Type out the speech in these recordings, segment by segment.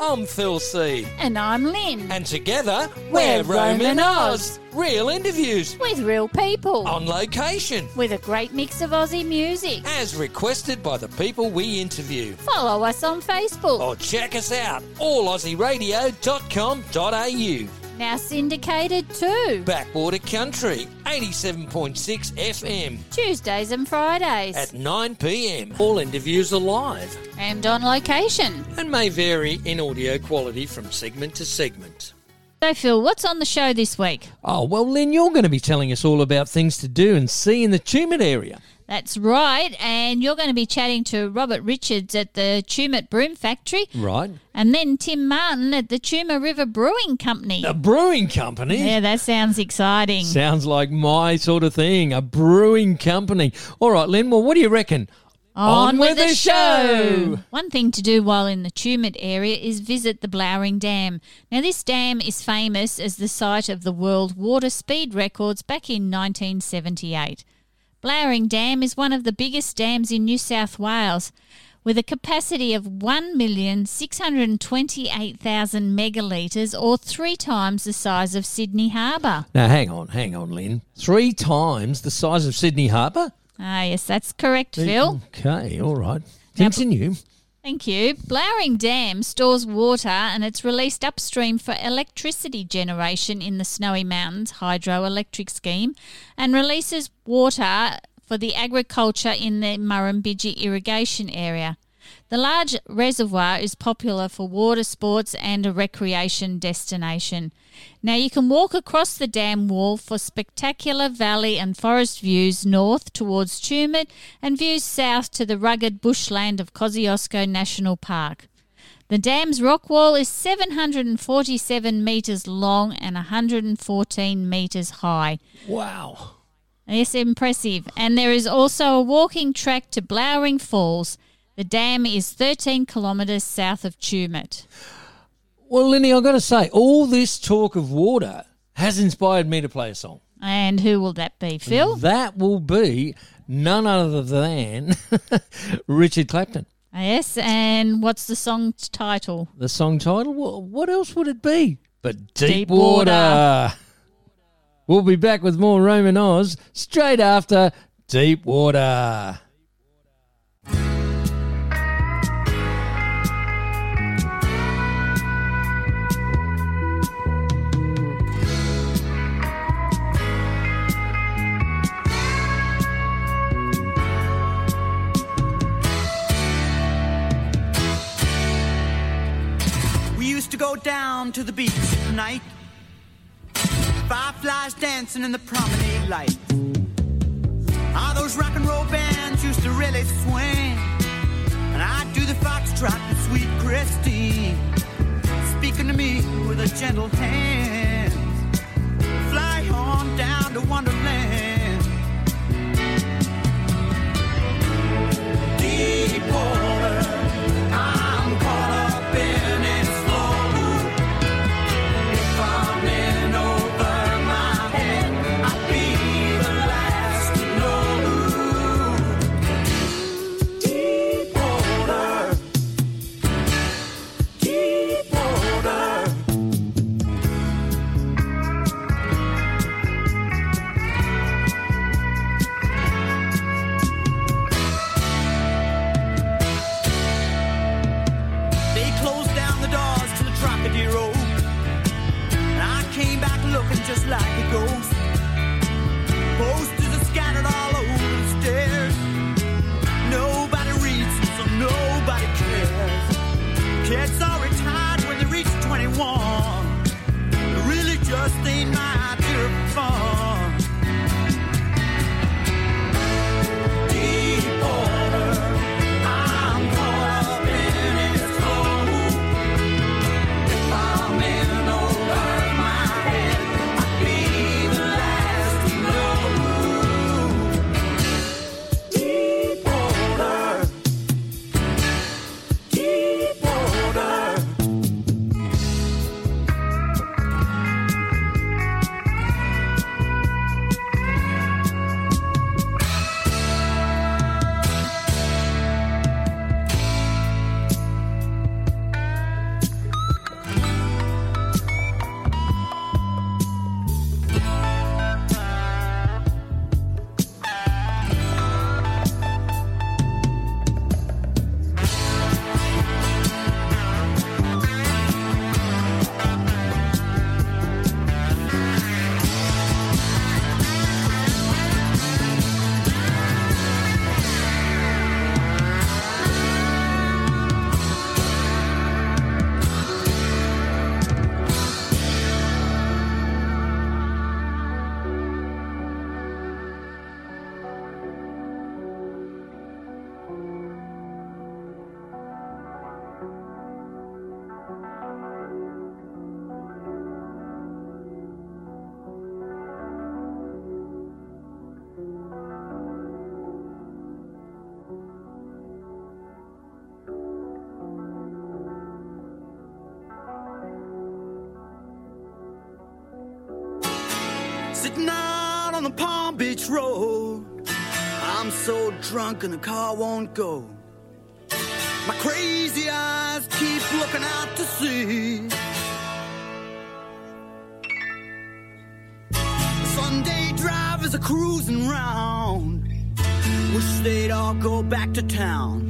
I'm Phil C. And I'm Lynn. And together, We're we're Roamin Roamin Oz. Real interviews with real people. on location, With a great mix of Aussie music. as requested by the people we interview. Follow us on Facebook. Or check us out, allaussieradio.com.au. Now syndicated too. Backwater Country, 87.6 FM Tuesdays and Fridays. at 9 pm. All interviews are live and on location. and may vary in audio quality from segment to segment. So, Phil, what's on the show this week? Oh, well, Lynn, you're going to be telling us all about things to do and see in the Tumut area. That's right. And you're going to be chatting to Robert Richards at the Tumut Broom Factory. Right. And then Tim Martin at the Tumut River Brewing Company. A brewing company. Yeah, that sounds exciting. Sounds like my sort of thing, a brewing company. All right, Lynn, well, what do you reckon? On, with, the, show. One thing to do while in the Tumut area is visit the Blowering Dam. Now, this dam is famous as the site of the world water speed records back in 1978. Blowering Dam is one of the biggest dams in New South Wales, with a capacity of 1,628,000 megalitres, or three times the size of Sydney Harbour. Now, hang on, hang on, Lynn. Three times the size of Sydney Harbour? Ah, yes, that's correct, Phil. Okay, all right. Continue. Thank you. Blowering Dam stores water and it's released upstream for electricity generation in the Snowy Mountains hydroelectric scheme and releases water for the agriculture in the Murrumbidgee irrigation area. The large reservoir is popular for water sports and a recreation destination. Now you can walk across the dam wall for spectacular valley and forest views north towards Tumut and views south to the rugged bushland of Kosciuszko National Park. The dam's rock wall is 747 metres long and 114 metres high. Wow. Yes, impressive. And there is also a walking track to Blowering Falls. The dam is 13 kilometres south of Tumut. Well, Linny, I've got to say, all this talk of water has inspired me to play a song. And who will that be, Phil? That will be none other than Richard Clapton. Yes, and what's the song's title? The song title? What else would it be? But Deep, Deep water. Water. We'll be back with more Roamin Oz straight after Deep Water. Go down to the beach at night. Fireflies dancing in the promenade light. All those rock and roll bands used to really swing. And I'd do the foxtrot with sweet Christine. Speaking to me with a gentle hand. Fly on down to Wonderland. Deep Road. I'm so drunk and the car won't go. My crazy eyes keep looking out to sea. Sunday drivers are cruising round. Wish they'd all go back to town.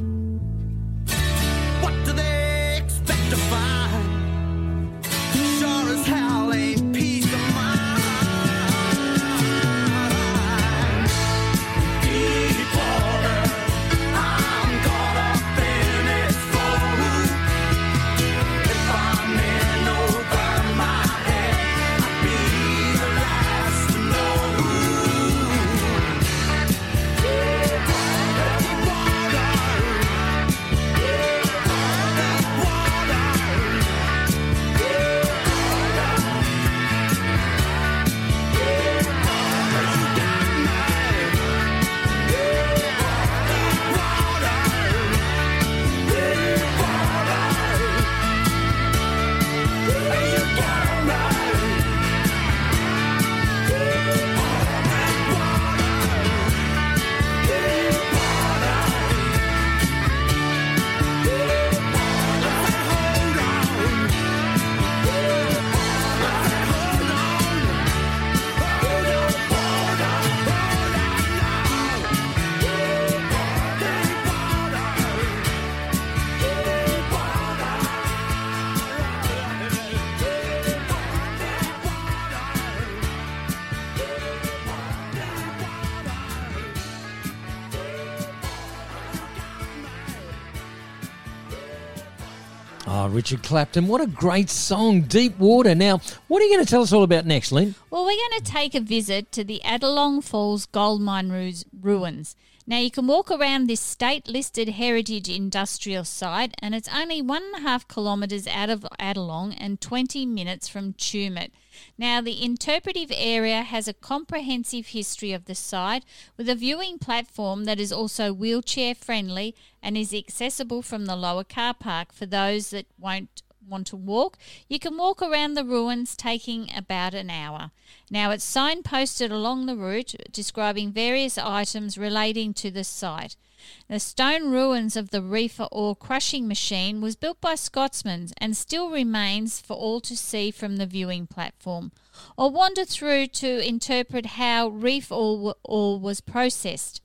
Richard Clapton, what a great song, Deep Water. Now, what are you going to tell us all about next, Lynn? Well, we're going to take a visit to the Adelong Falls Gold Mine ru- ruins. Now, you can walk around this state listed heritage industrial site, and it's only one and a half kilometres out of Adelong and 20 minutes from Tumut. Now, the interpretive area has a comprehensive history of the site with a viewing platform that is also wheelchair friendly and is accessible from the lower car park for those that won't want to walk, you can walk around the ruins taking about an hour. Now it's signposted along the route describing various items relating to the site. The stone ruins of the reefer ore crushing machine was built by Scotsmen and still remains for all to see from the viewing platform. Or wander through to interpret how reef ore, ore was processed.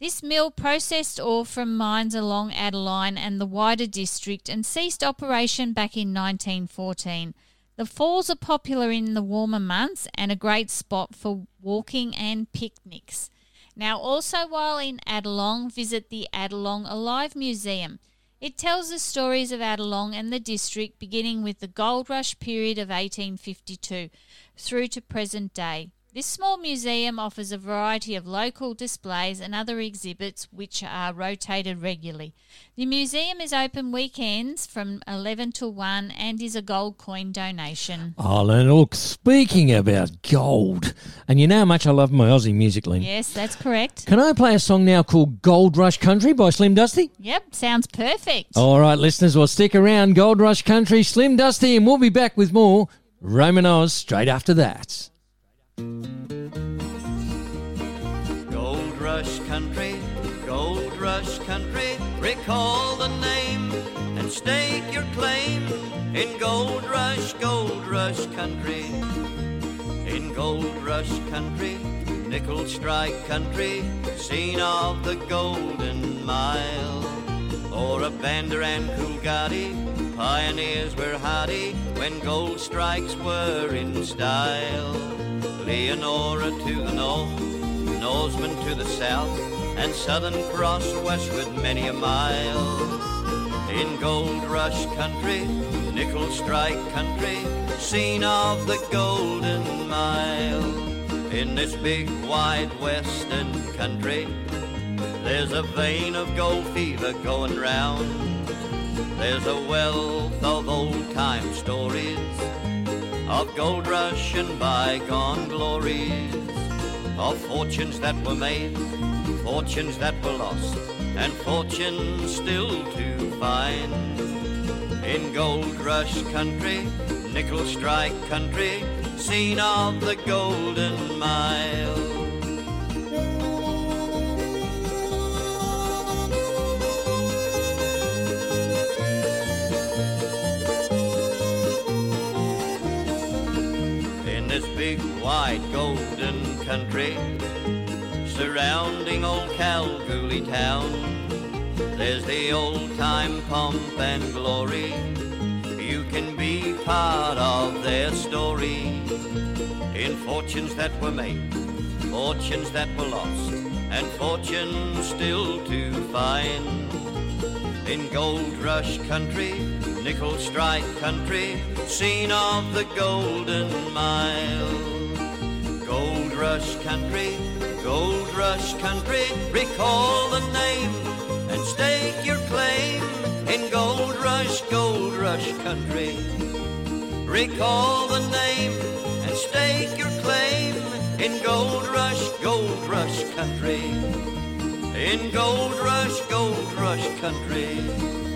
This mill processed ore from mines along Adelong and the wider district and ceased operation back in 1914. The falls are popular in the warmer months and a great spot for walking and picnics. Now, also while in Adelong, visit the Adelong Alive Museum. It tells the stories of Adelong and the district beginning with the gold rush period of 1852 through to present day. This small museum offers a variety of local displays and other exhibits which are rotated regularly. The museum is open weekends from 11 to 1 and is a gold coin donation. Oh, Lynn, look, speaking about gold, and you know how much I love my Aussie music, Lynn. Yes, that's correct. Can I play a song now called Gold Rush Country by Slim Dusty? Yep, sounds perfect. All right, listeners, well, stick around. Gold Rush Country, Slim Dusty, and we'll be back with more Roamin Oz straight after that. Gold Rush Country, Gold Rush Country, recall the name and stake your claim in Gold Rush, Gold Rush Country. In Gold Rush Country, Nickel Strike Country, scene of the Golden Mile. Ora Banda and Coolgardie, pioneers were hardy when gold strikes were in style. Leonora to the north, Norseman to the south, and Southern Cross westward many a mile. In Gold Rush Country, Nickel Strike Country, scene of the Golden Mile. In this big wide western country, there's a vein of gold fever going round. There's a wealth of old time stories of gold rush and bygone glories, of fortunes that were made, fortunes that were lost, and fortunes still to find. In gold rush country, nickel strike country, scene of the Golden Mile. In this big, wide, golden country, surrounding old Kalgoorlie town, there's the old time pomp and glory. You can be part of their story. In fortunes that were made, fortunes that were lost, and fortunes still to find. In gold rush country, nickel strike country, scene of the golden mile. Gold rush country, gold rush country, recall the name and stake your claim in gold rush, gold rush country. Recall the name and stake your claim in gold rush, gold rush country. In gold rush, gold rush country.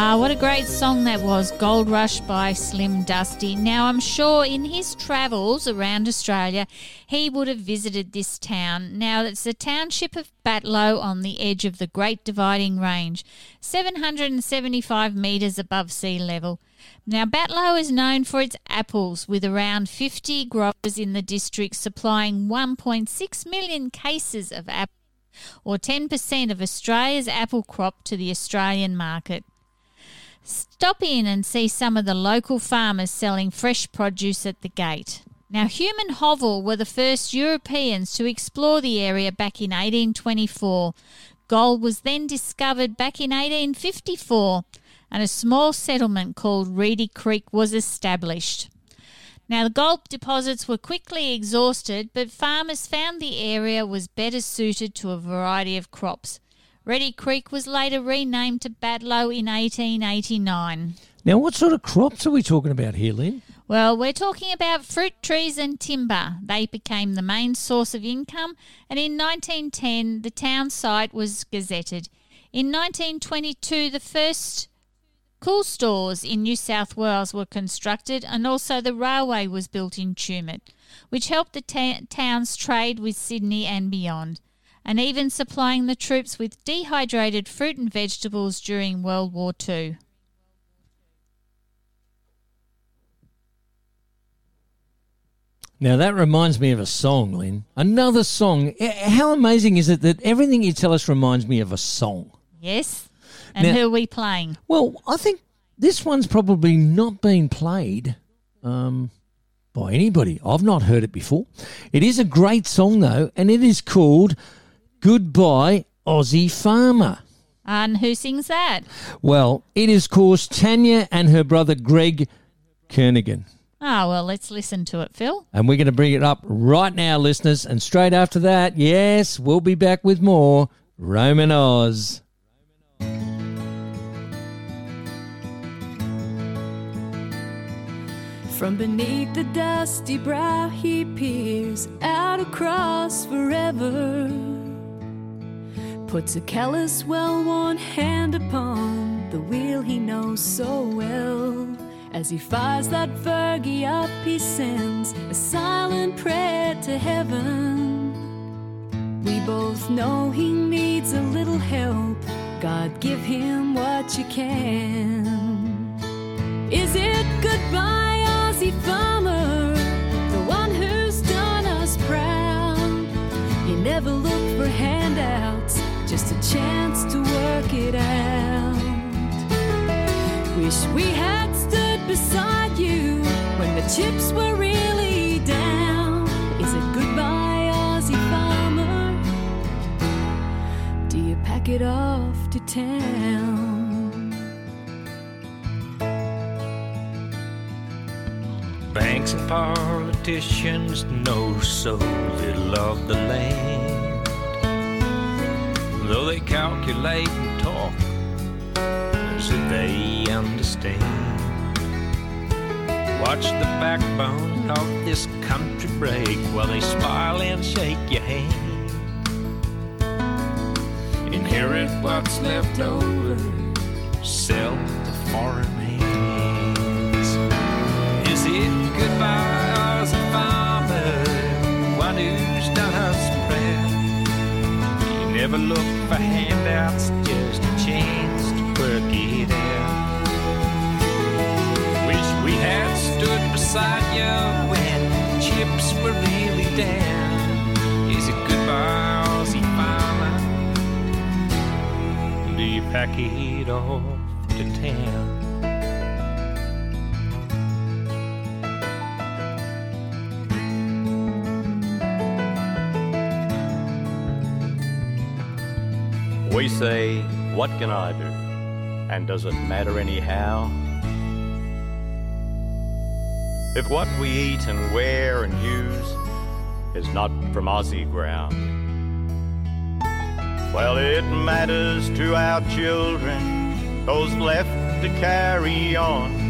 Ah, what a great song that was, Gold Rush by Slim Dusty. Now, I'm sure in his travels around Australia, he would have visited this town. Now, it's the township of Batlow on the edge of the Great Dividing Range, 775 metres above sea level. Now, Batlow is known for its apples, with around 50 growers in the district supplying 1.6 million cases of apples, or 10% of Australia's apple crop to the Australian market. Stop in and see some of the local farmers selling fresh produce at the gate. Now, Hume and Hovell were the first Europeans to explore the area back in 1824. Gold was then discovered back in 1854, and a small settlement called Reedy Creek was established. Now, the gold deposits were quickly exhausted, but farmers found the area was better suited to a variety of crops. Reedy Creek was later renamed to Batlow in 1889. Now, what sort of crops are we talking about here, Lynn? Well, we're talking about fruit trees and timber. They became the main source of income, and in 1910 the town site was gazetted. In 1922, the first cool stores in New South Wales were constructed, and also the railway was built in Tumut, which helped the ta- town's trade with Sydney and beyond, and even supplying the troops with dehydrated fruit and vegetables during World War II. Now that reminds me of a song, Lynn. Another song. Eh, How amazing is it that everything you tell us reminds me of a song? Yes? And Now- who are we playing? Well, I think this one's probably not been played um, by anybody. I've not heard it before. It is a great song though, and it is called "Goodbye Aussie Farmer." And who sings that? Well, it is of course Tania and her brother Greg Kernaghan. Ah, well, let's listen to it, Phil. And we're going to bring it up right now, listeners. And straight after that, yes, we'll be back with more Roamin Oz. From beneath the dusty brow, he peers out across forever. Puts a callous, well worn hand upon the wheel he knows so well. As he fires that Fergie up, he sends a silent prayer to heaven. We both know he needs a little help. God, give him what you can. Is it goodbye, Aussie farmer? The one who's done us proud. He never looked for a chance to work it out. Wish we had stood beside you when the chips were really down. Is it goodbye, Aussie farmer? Do you pack it off to town? Banks and politicians know so little of the land. Though they calculate and talk as if they understand. Watch the backbone of this country break while they smile and shake your hand. Inherit what's left over, sell to foreign hands. Is it goodbye, Aussie farmer, one who's done us never look for handouts, just a chance to work it out. Wish we had stood beside you when chips were really down. Is it goodbye, Aussie farmer? Do you pack it off to town? Say, What can I do? And does it matter anyhow? If what we eat and wear and use is not from Aussie ground, well, it matters to our children, those left to carry on.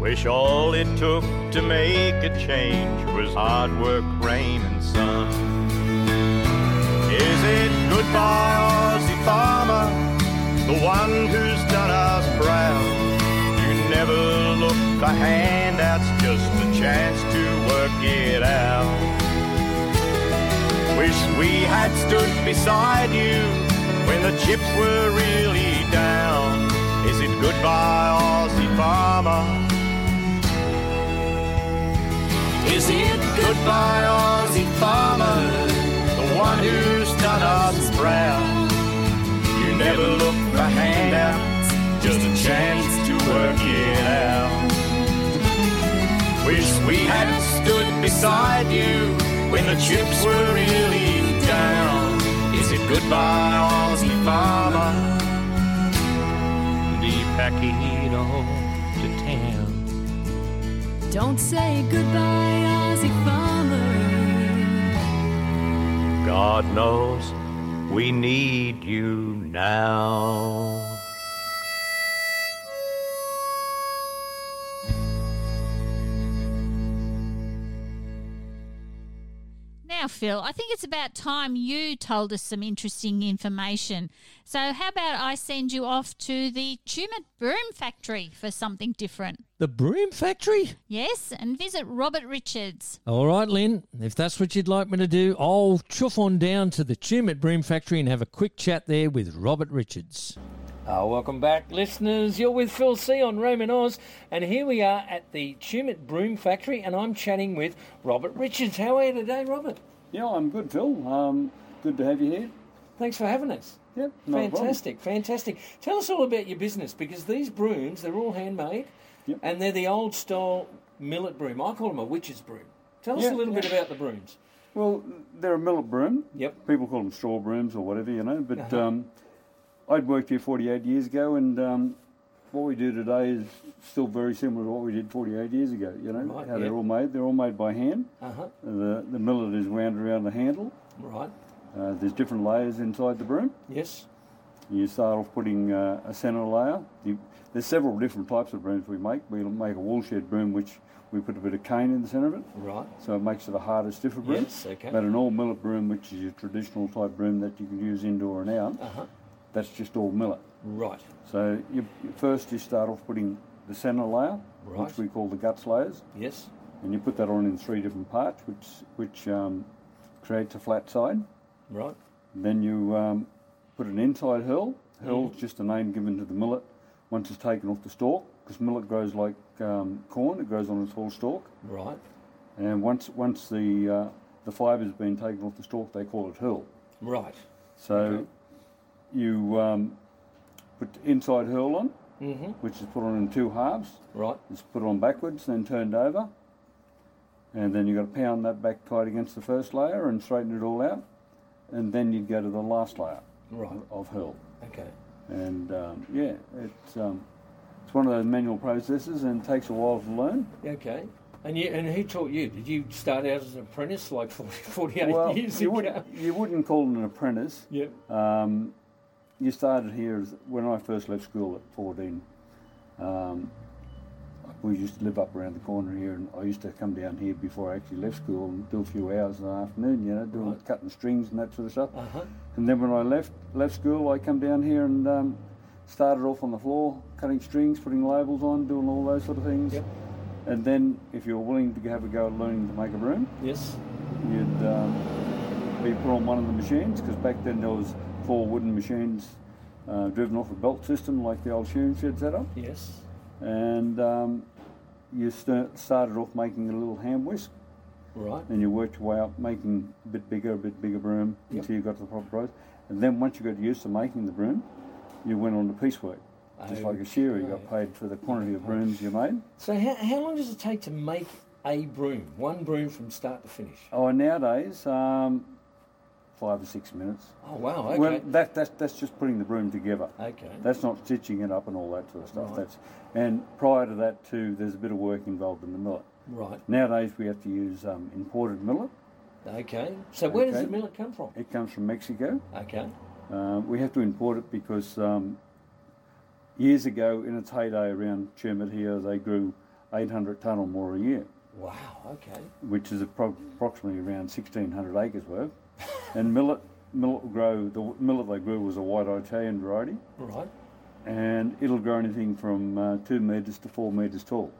Wish all it took to make a change was hard work, rain, and sun. Is it goodbye, Aussie farmer, the one who's done us proud? You never look for handouts, just a chance to work it out. Wish we had stood beside you when the chips were really down. Is it goodbye, Aussie farmer? Is it goodbye, Aussie farmer? One who's done us proud. You never look for handouts, just a chance to work it out. Wish we had stood beside you when the chips were really down. Is it goodbye, Aussie farmer? Do you pack it off to town? Don't say goodbye, Aussie farmer. God knows we need you now. Now, Phil, I think it's about time you told us some interesting information. So, how about I send you off to the Tumut Broom Factory for something different? The Broom Factory? Yes, and visit Robert Richards. All right, Lynn, if that's what you'd like me to do, I'll chuff on down to the Tumut Broom Factory and have a quick chat there with Robert Richards. Oh, welcome back, listeners. You're with Phil C on Roamin Oz, and here we are at the Tumut Broom Factory, and I'm chatting with Robert Richards. How are you today, Robert? Yeah, I'm good, Phil. Um, good to have you here. Thanks for having us. Yep, no problem. fantastic, fantastic. Tell us all about your business because these brooms, they're all handmade, Yep. and they're the old style millet broom. I call them a witch's broom. Tell us a little bit about the brooms. Well, they're a millet broom. Yep. People call them straw brooms or whatever, you know. But Uh-huh. um, I'd worked here 48 years ago, and um, what we do today is still very similar to what we did 48 years ago. You know Right, how yep. they're all made. They're all made by hand. Uh huh. The the millet is wound around the handle. Right. Uh, there's different layers inside the broom. Yes. You start off putting uh, a centre layer. You, there's several different types of brooms we make. We make a woolshed broom, which we put a bit of cane in the centre of it. Right. So it makes it a harder, stiffer broom. Yes, okay. But an all millet broom, which is your traditional type broom that you can use indoor and out, Uh huh. That's just all millet. Right. So you, first you start off putting the centre layer, Right. which we call the guts layers, Yes. and you put that on in three different parts, which which um, creates a flat side. Right. Then you um, put an inside hurl. Hurl's Mm-hmm. just a name given to the millet once it's taken off the stalk, because millet grows like um, corn; it grows on a tall stalk. Right. And once once the uh, the fiber's been taken off the stalk, they call it hurl. Right. So Okay. You um, put inside hurl on, Mm-hmm. which is put on in two halves. Right. It's put on backwards, then turned over, and then you've got to pound that back tight against the first layer and straighten it all out, and then you'd go to the last layer Right. of hurl. Okay. And um, yeah, it's um, it's one of those manual processes and takes a while to learn. Okay. And you and who taught you? Did you start out as an apprentice like 40, 48 well, years you ago? wouldn't you wouldn't call it an apprentice. Yep. Um, you started here when I first left school at 14. Um, we used to live up around the corner here, and I used to come down here before I actually left school and do a few hours in the afternoon, you know, doing Right. cutting strings and that sort of stuff. Uh huh. And then when I left left school, I come down here and um, started off on the floor, cutting strings, putting labels on, doing all those sort of things. Yep. And then, if you're willing to have a go at learning to make a broom, Yes. you'd um, be put on one of the machines because back then there was four wooden machines uh, driven off a belt system like the old shearing shed setup, Yes. and um, you st- started off making a little hand whisk, Right. and you worked your way up, making a bit bigger, a bit bigger broom Yep. until you got to the proper price. And then once you got used to making the broom, you went on to piecework. Just like a shearer, you got paid for the quantity of brooms you made. So how, how long does it take to make a broom? One broom from start to finish? Oh, nowadays, um, five or six minutes. Oh wow. Okay. Well, that, that's, that's just putting the broom together. okay. That's not stitching it up and all that sort of stuff. Right. That's and prior to that too, there's a bit of work involved in the millet. Right. Nowadays we have to use um, imported millet. Okay. So where does the millet come from? It comes from Mexico. Okay. Uh, we have to import it because um, years ago, in its heyday around Tumut here, they grew 800 tonne or more a year, Wow. Okay. which is appro- approximately around 1,600 acres worth. And millet, millet grow. The millet they grew was a white Italian variety, Right. and it'll grow anything from uh, two metres to four metres tall.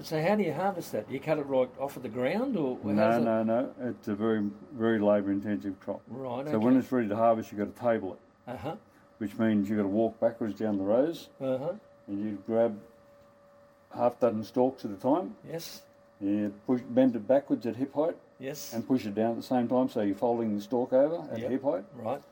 So how do you harvest that? You cut it right off of the ground, or No, no, no. It's a very, very labour-intensive crop. Right. So okay. when it's ready to harvest, you've got to table it, Uh huh. which means you've got to walk backwards down the rows, Uh huh. and you grab half dozen stalks at a time. Yes. You push, bend it backwards at hip height, Yes. and push it down at the same time. So you're folding the stalk over at Yep. hip height, right.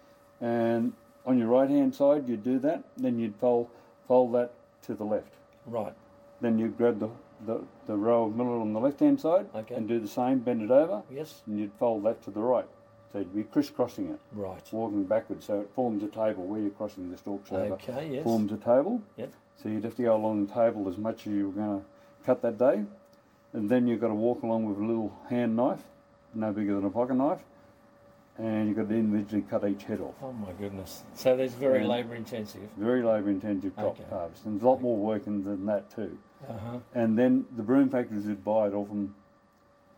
and on your right hand side, you'd do that. Then you'd fold, fold that to the left. Right. Then you'd grab the, the, the row of millet on the left hand side Okay. and do the same, bend it over, Yes. and you'd fold that to the right. So you'd be crisscrossing it, Right. walking backwards. So it forms a table where you're crossing the stalks over. Okay. Yes. Forms a table. Yep. So you'd have to go along the table as much as you were going to cut that day. And then you've got to walk along with a little hand knife, no bigger than a pocket knife. And you've got to individually cut each head off. Oh my goodness. So there's very And- labour intensive. Very labour intensive crop Okay. harvest. And there's a lot more workin' than that too. Uh huh. And then the broom factories would buy it off them,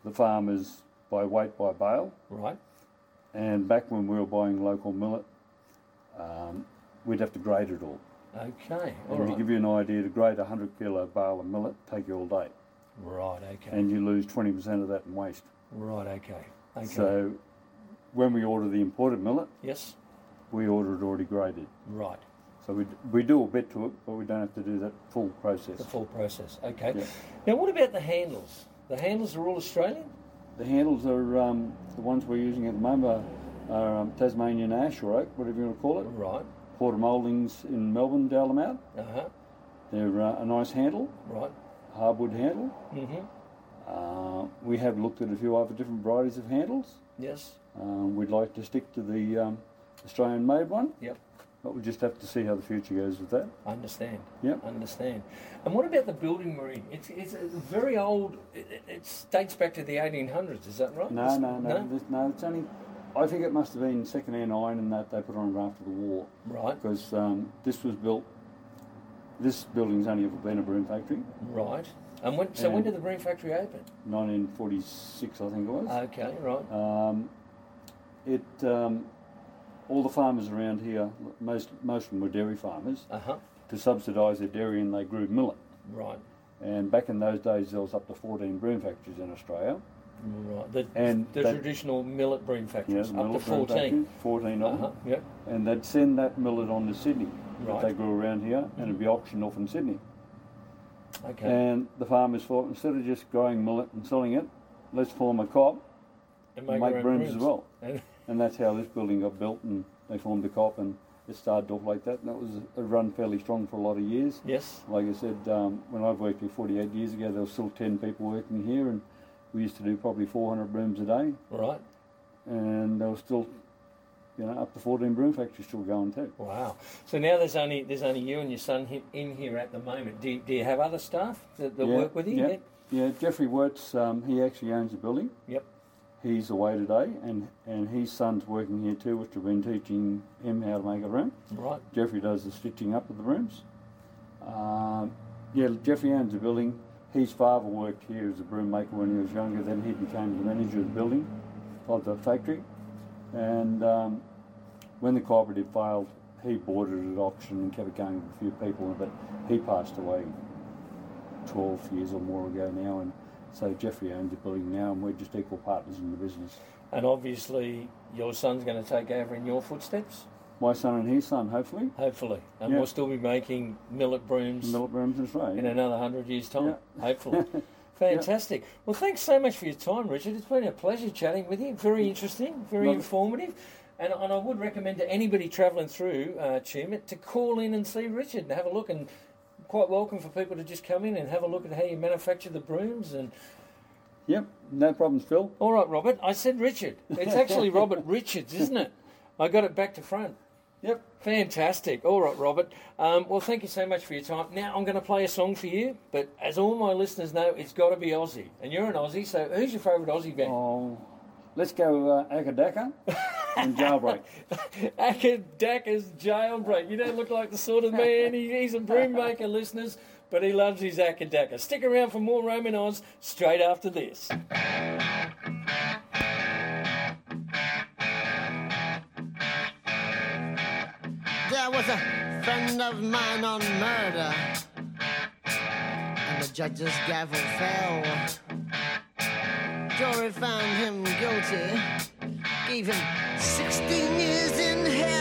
the farmers by weight by bale. Right. And back when we were buying local millet, um, we'd have to grade it all. Okay. All and to give you an idea, to grade a 100 kilo bale of millet take you all day. Right. Okay. And you lose 20% of that in waste. Right. Okay. Okay. So when we order the imported millet, yes. we order it already graded. Right. So we, we do a bit to it, but we don't have to do that full process. The full process. Okay. Yeah. Now, what about the handles? The handles are all Australian. The handles are um, the ones we're using at the moment are, are um, Tasmanian ash or oak, whatever you want to call it. Right. Porter Mouldings in Melbourne out. Uh huh. They're uh, a nice handle, Right. hardwood handle. Mhm. Uh, we have looked at a few other different varieties of handles. Yes. Um, we'd like to stick to the um, Australian made one, Yep. but we just have to see how the future goes with that. I understand. Yep. Understand. And what about the building marine? It's it's a very old. It, it- dates back to the 1800s. Is that right? No, It's- no, no, this- no. It's only. I think it must have been second hand iron and that they put on after the war Right. because um, this was built. This building's only ever been a broom factory. Right. And when, so when did the broom factory open? 1946, I think it was. Okay. Right. Um, it um, all the farmers around here, most most of them were dairy farmers. Uh huh. To subsidise their dairy, and they grew millet. Right. And back in those days, there was up to 14 broom factories in Australia. Right. The, And the that- traditional millet broom factories the up to millet broom 14. factories, 14 of Uh huh. them. Yep. And they'd send that millet on to Sydney that Right. they grew around here, and it'd be auctioned off in Sydney. Okay. And the farmers thought, instead of just growing millet and selling it, let's form a co-op and and make own brooms as well. And- And that's how this building got built, and they formed a co-op, and it started off like that. And that was a run fairly strong for a lot of years. yes. Like I said, um, when I've worked here 48 years ago, there were still 10 people working here, and we used to do probably 400 brooms a day, Right. and there was still, you know, up to 14 broom factories still going too. Wow. So now there's only there's only you and your son in here at the moment. Do you, do you have other staff that, that Yeah, work with you? yeah. Yeah, Jeffrey Wirtz, um, he actually owns the building. Yep. He's away today, and, and his son's working here too, which have been teaching him how to make a room. Right. Jeffrey does the stitching up of the rooms. Um, yeah, Jeffrey owns the building. His father worked here as a broom maker when he was younger. Then he became the manager of the building, of the factory. And um, when the cooperative failed he bought it at auction and kept it going with a few people, but he passed away 12 years or more ago now, and so Jeffrey owns the building now, and we're just equal partners in the business. And obviously, your son's going to take over in your footsteps, My son and his son, hopefully, hopefully. And Yeah. we'll still be making millet brooms Millet Brooms and in Australia. another hundred years' time, Yeah. hopefully. Fantastic. Well, thanks so much for your time, Richard. It's been a pleasure chatting with you. Very interesting, very informative. And, and I would recommend to anybody travelling through uh, Tumut to call in and see Richard and have a look. And quite welcome for people to just come in and have a look at how you manufacture the brooms. And Yep, no problems, Phil. all right, Robert, I said Richard. It's actually Robert Richards, isn't it? I got it back to front. Yep. Fantastic. All right, Robert. Um, well, thank you so much for your time. Now, I'm going to play a song for you, but as all my listeners know, it's got to be Aussie. And you're an Aussie, so who's your favourite Aussie band? Oh, let's go uh, Acca Dacca and Jailbreak. Acca Dacca's Jailbreak. You don't look like the sort of man. He, he's a broom maker, listeners, but he loves his Acca Dacca. Stick around for more Roamin Oz straight after this. There was a friend of mine on murder, and the judge's gavel fell. Jury found him guilty, gave him 16 years in hell.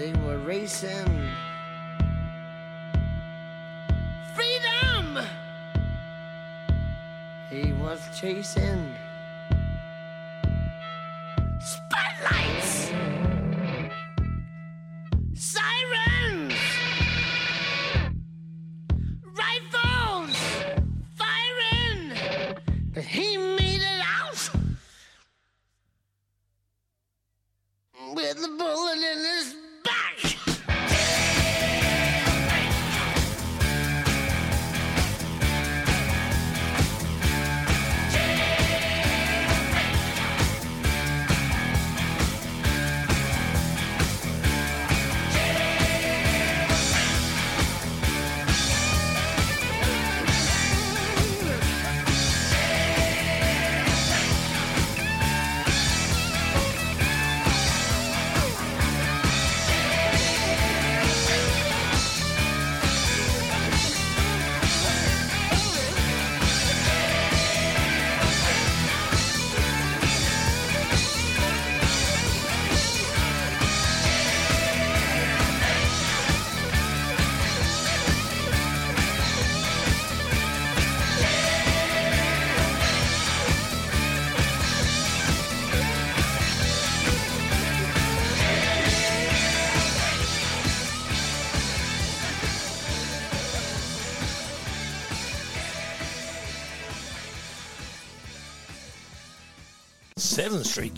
They were racing. Freedom. He was chasing.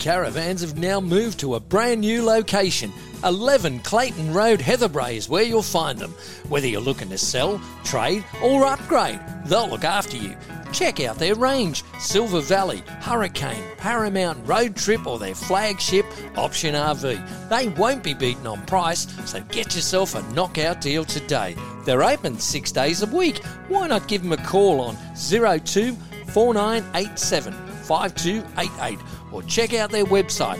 Caravans have now moved to a brand new location. 11 Clayton Road, Heatherbrae is where you'll find them. Whether you're looking to sell, trade, or upgrade, they'll look after you. Check out their range Silver Valley, Hurricane, Paramount Road Trip, or their flagship Option RV. They won't be beaten on price, so get yourself a knockout deal today. They're open six days a week. Why not give them a call on 02 4987 5288 or check out their website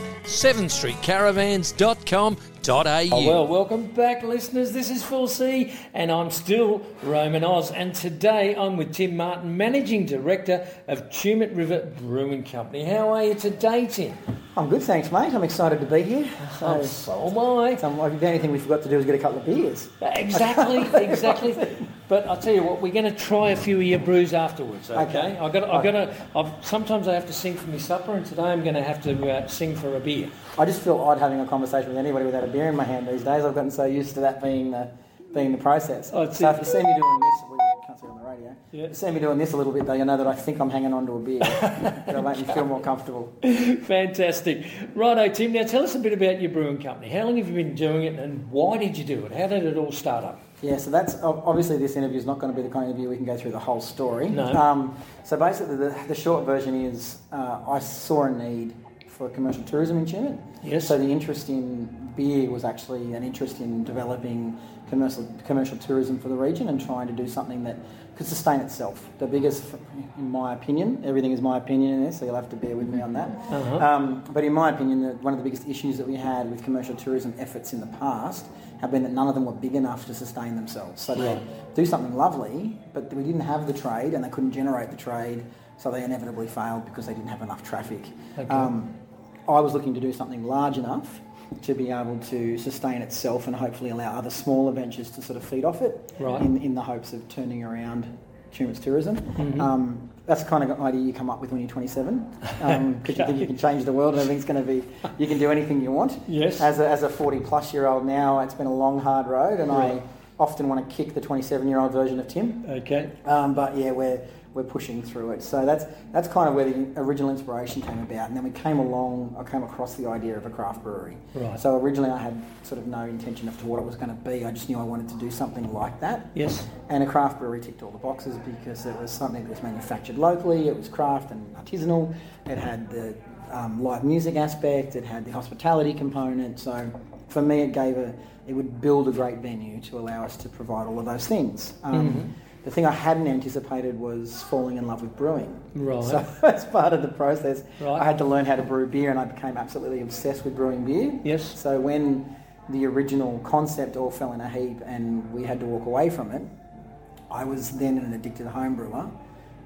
7thstreetcaravans.com.au. Oh, well, welcome back, listeners. This is Phil C, and I'm still Roamin Oz. And today I'm with Tim Martin, Managing Director of Tumut River Brewing Company. How are you today, Tim? I'm good, thanks, mate. I'm excited to be here. Oh, so am I. So, like, the only thing we forgot to do was get a couple of beers. Exactly, exactly. But I'll tell you what, we're going to try a few of your brews afterwards. Okay, Okay. I got, I got to. I've, sometimes I have to sing for my supper, and today I'm going to have to uh, sing for a beer. I just feel odd having a conversation with anybody without a beer in my hand these days. I've gotten so used to that being the, being the process. Oh, so if you see me doing this, well, you can't see it on the radio. Yeah. If you see me doing this a little bit, though, you know that I think I'm hanging on to a beer. It'll make me feel more comfortable. Fantastic. Righto, Tim. Now tell us a bit about your brewing company. How long have you been doing it, and why did you do it? How did it all start up? Yeah, so that's obviously this interview is not going to be the kind of interview we can go through the whole story. No. Um, so basically, the, the short version is uh, I saw a need for commercial tourism in Tumut. Yes. So the interest in beer was actually an interest in developing commercial commercial tourism for the region and trying to do something that could sustain itself. The biggest, in my opinion, everything is my opinion in this, so you'll have to bear with me on that. Uh-huh. Um, but in my opinion, the, one of the biggest issues that we had with commercial tourism efforts in the past have been that none of them were big enough to sustain themselves. So they do something lovely, but we didn't have the trade and they couldn't generate the trade, so they inevitably failed because they didn't have enough traffic. Um, I was looking to do something large enough to be able to sustain itself and hopefully allow other smaller ventures to sort of feed off it Right. in, in the hopes of turning around Tumut's tourism. Um, that's the kind of idea you come up with when you're 27 because you think you can change the world and everything's going to be, you can do anything you want. Yes. As a, as a 40 plus year old now, it's been a long, hard road and Right. I often want to kick the 27 year old version of Tim. Okay. Um, but yeah, we're we're pushing through it. So that's that's kind of where the original inspiration came about. And then we came along. I came across the idea of a craft brewery. Right. So originally I had sort of no intention of to what it was going to be. I just knew I wanted to do something like that. Yes. And a craft brewery ticked all the boxes because it was something that was manufactured locally. It was craft and artisanal. It had the um, live music aspect. It had the hospitality component. So for me, it gave a it would build a great venue to allow us to provide all of those things. Um, The thing I hadn't anticipated was falling in love with brewing. Right. So as part of the process, Right. I had to learn how to brew beer, and I became absolutely obsessed with brewing beer. Yes. So when the original concept all fell in a heap and we had to walk away from it, I was then an addicted home brewer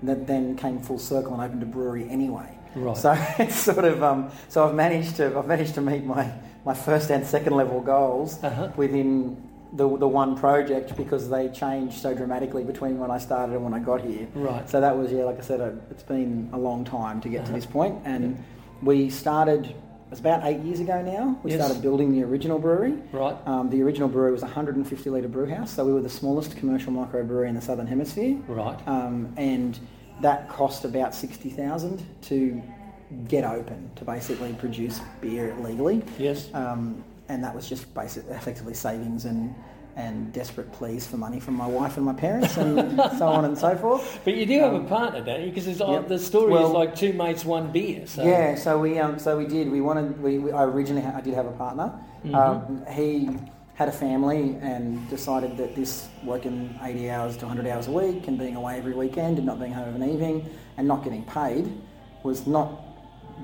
that then came full circle and opened a brewery anyway. Right. So it's sort of um, so I've managed to I've managed to meet my, my first and second level goals Uh-huh. within the, the one project because they changed so dramatically between when I started and when I got here. Right. So that was yeah, like I said, uh, it's been a long time to get Uh-huh. to this point. and we started. It was about eight years ago now. We Yes. started building the original brewery. Right. Um, the original brewery was a 150 litre brew house, so we were the smallest commercial microbrewery in the southern hemisphere. Right. Um, and that cost about 60,000 to get open to basically produce beer legally. Yes. Um, and that was just basic, effectively savings and and desperate pleas for money from my wife and my parents and so on and so forth. But you do have a partner, don't you? Because Yep. the story Well- is like two mates, one beer. So. Yeah, so we um, so we did. We wanted. We, we I originally ha- I did have a partner. Um, he had a family and decided that this working 80 hours to 100 hours a week and being away every weekend and not being home of an evening and not getting paid was not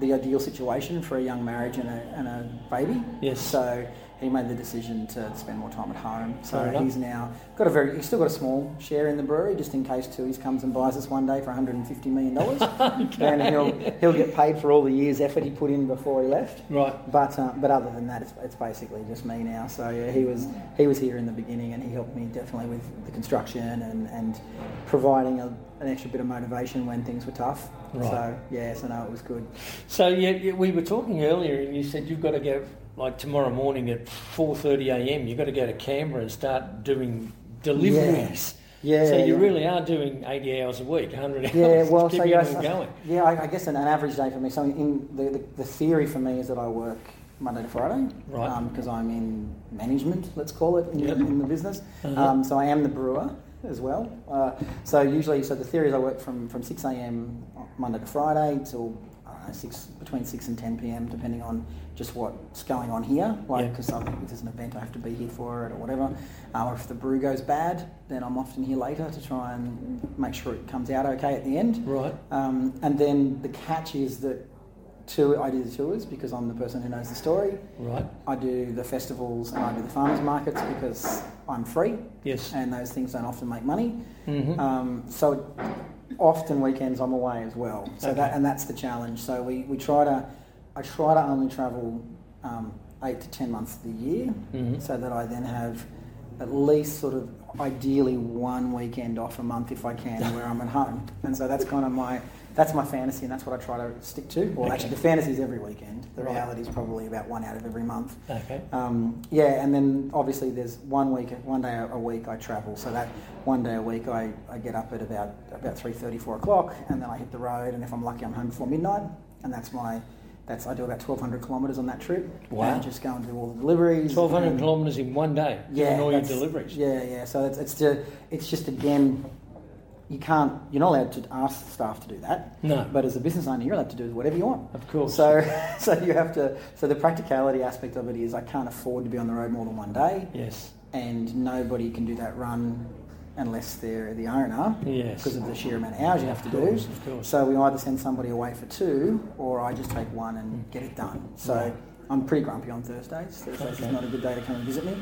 the ideal situation for a young marriage and a, and a baby. Yes. So he made the decision to spend more time at home. So he's now got a very, he's still got a small share in the brewery, just in case Tui's comes and buys us one day for 150 million dollars. and he'll he'll get paid for all the years' effort he put in before he left. Right. But uh, but other than that, it's, it's basically just me now. So yeah, he was he was here in the beginning, and he helped me definitely with the construction and and providing a, an extra bit of motivation when things were tough. Right. So yeah, so no, it was good. So yeah, we were talking earlier, and you said you've got to go like tomorrow morning at four thirty a.m. You've got to go to Canberra and start doing deliveries. Yeah, So you yeah. really are doing 80 hours a week, 100 hours. Yeah, well, so yeah, I- going. yeah, I, I guess an, an average day for me. So in the, the, the theory for me is that I work Monday to Friday, Right. Because I'm in management, let's call it, in, Yep. the, in the business. Uh-huh. Um, so I am the brewer as well. Uh, so usually, so the theory is I work from, from 6 a.m. Monday to Friday till know, six between 6 and 10 p.m. depending on just what's going on here. Like Yeah. because if there's an event, I have to be here for it or whatever. Uh, or if the brew goes bad, then I'm often here later to try and make sure it comes out okay at the end. Right. Um, and then the catch is that two, I do the tours because I'm the person who knows the story. Right. I do the festivals and I do the farmers markets because I'm free Yes. and those things don't often make money. Mhm. Um, so often weekends I'm away as well. So Okay. that and that's the challenge. So we, we try to I try to only travel um, eight to ten months of the year, Mhm. so that I then have at least sort of ideally one weekend off a month if I can where I'm at home. And so that's kind of my that's my fantasy and that's what I try to stick to. Well, Okay. actually, the fantasy is every weekend. The Right. reality is probably about one out of every month. Okay. Um, yeah, and then obviously there's one week, one day a week I travel. So that one day a week I, I get up at about about three thirty, four o'clock, and then I hit the road. And if I'm lucky, I'm home before midnight. And that's my that's I do about 1,200 kilometres on that trip. Wow. And just go and do all the deliveries. 1,200 kilometres in one day, yeah, all your deliveries. Yeah, yeah. So it's it's, to, it's just again, you can't you're not allowed to ask staff to do that. No. But as a business owner, you're allowed to do whatever you want. Of course. So so you have to. So the practicality aspect of it is I can't afford to be on the road more than one day, Yes. and nobody can do that run unless they're the owner. Yes. Because of the sheer amount of hours you have to do. So we either send somebody away for two, or I just take one and get it done. So. Right. I'm pretty grumpy on Thursdays. Thursdays Okay. is not a good day to come and visit me.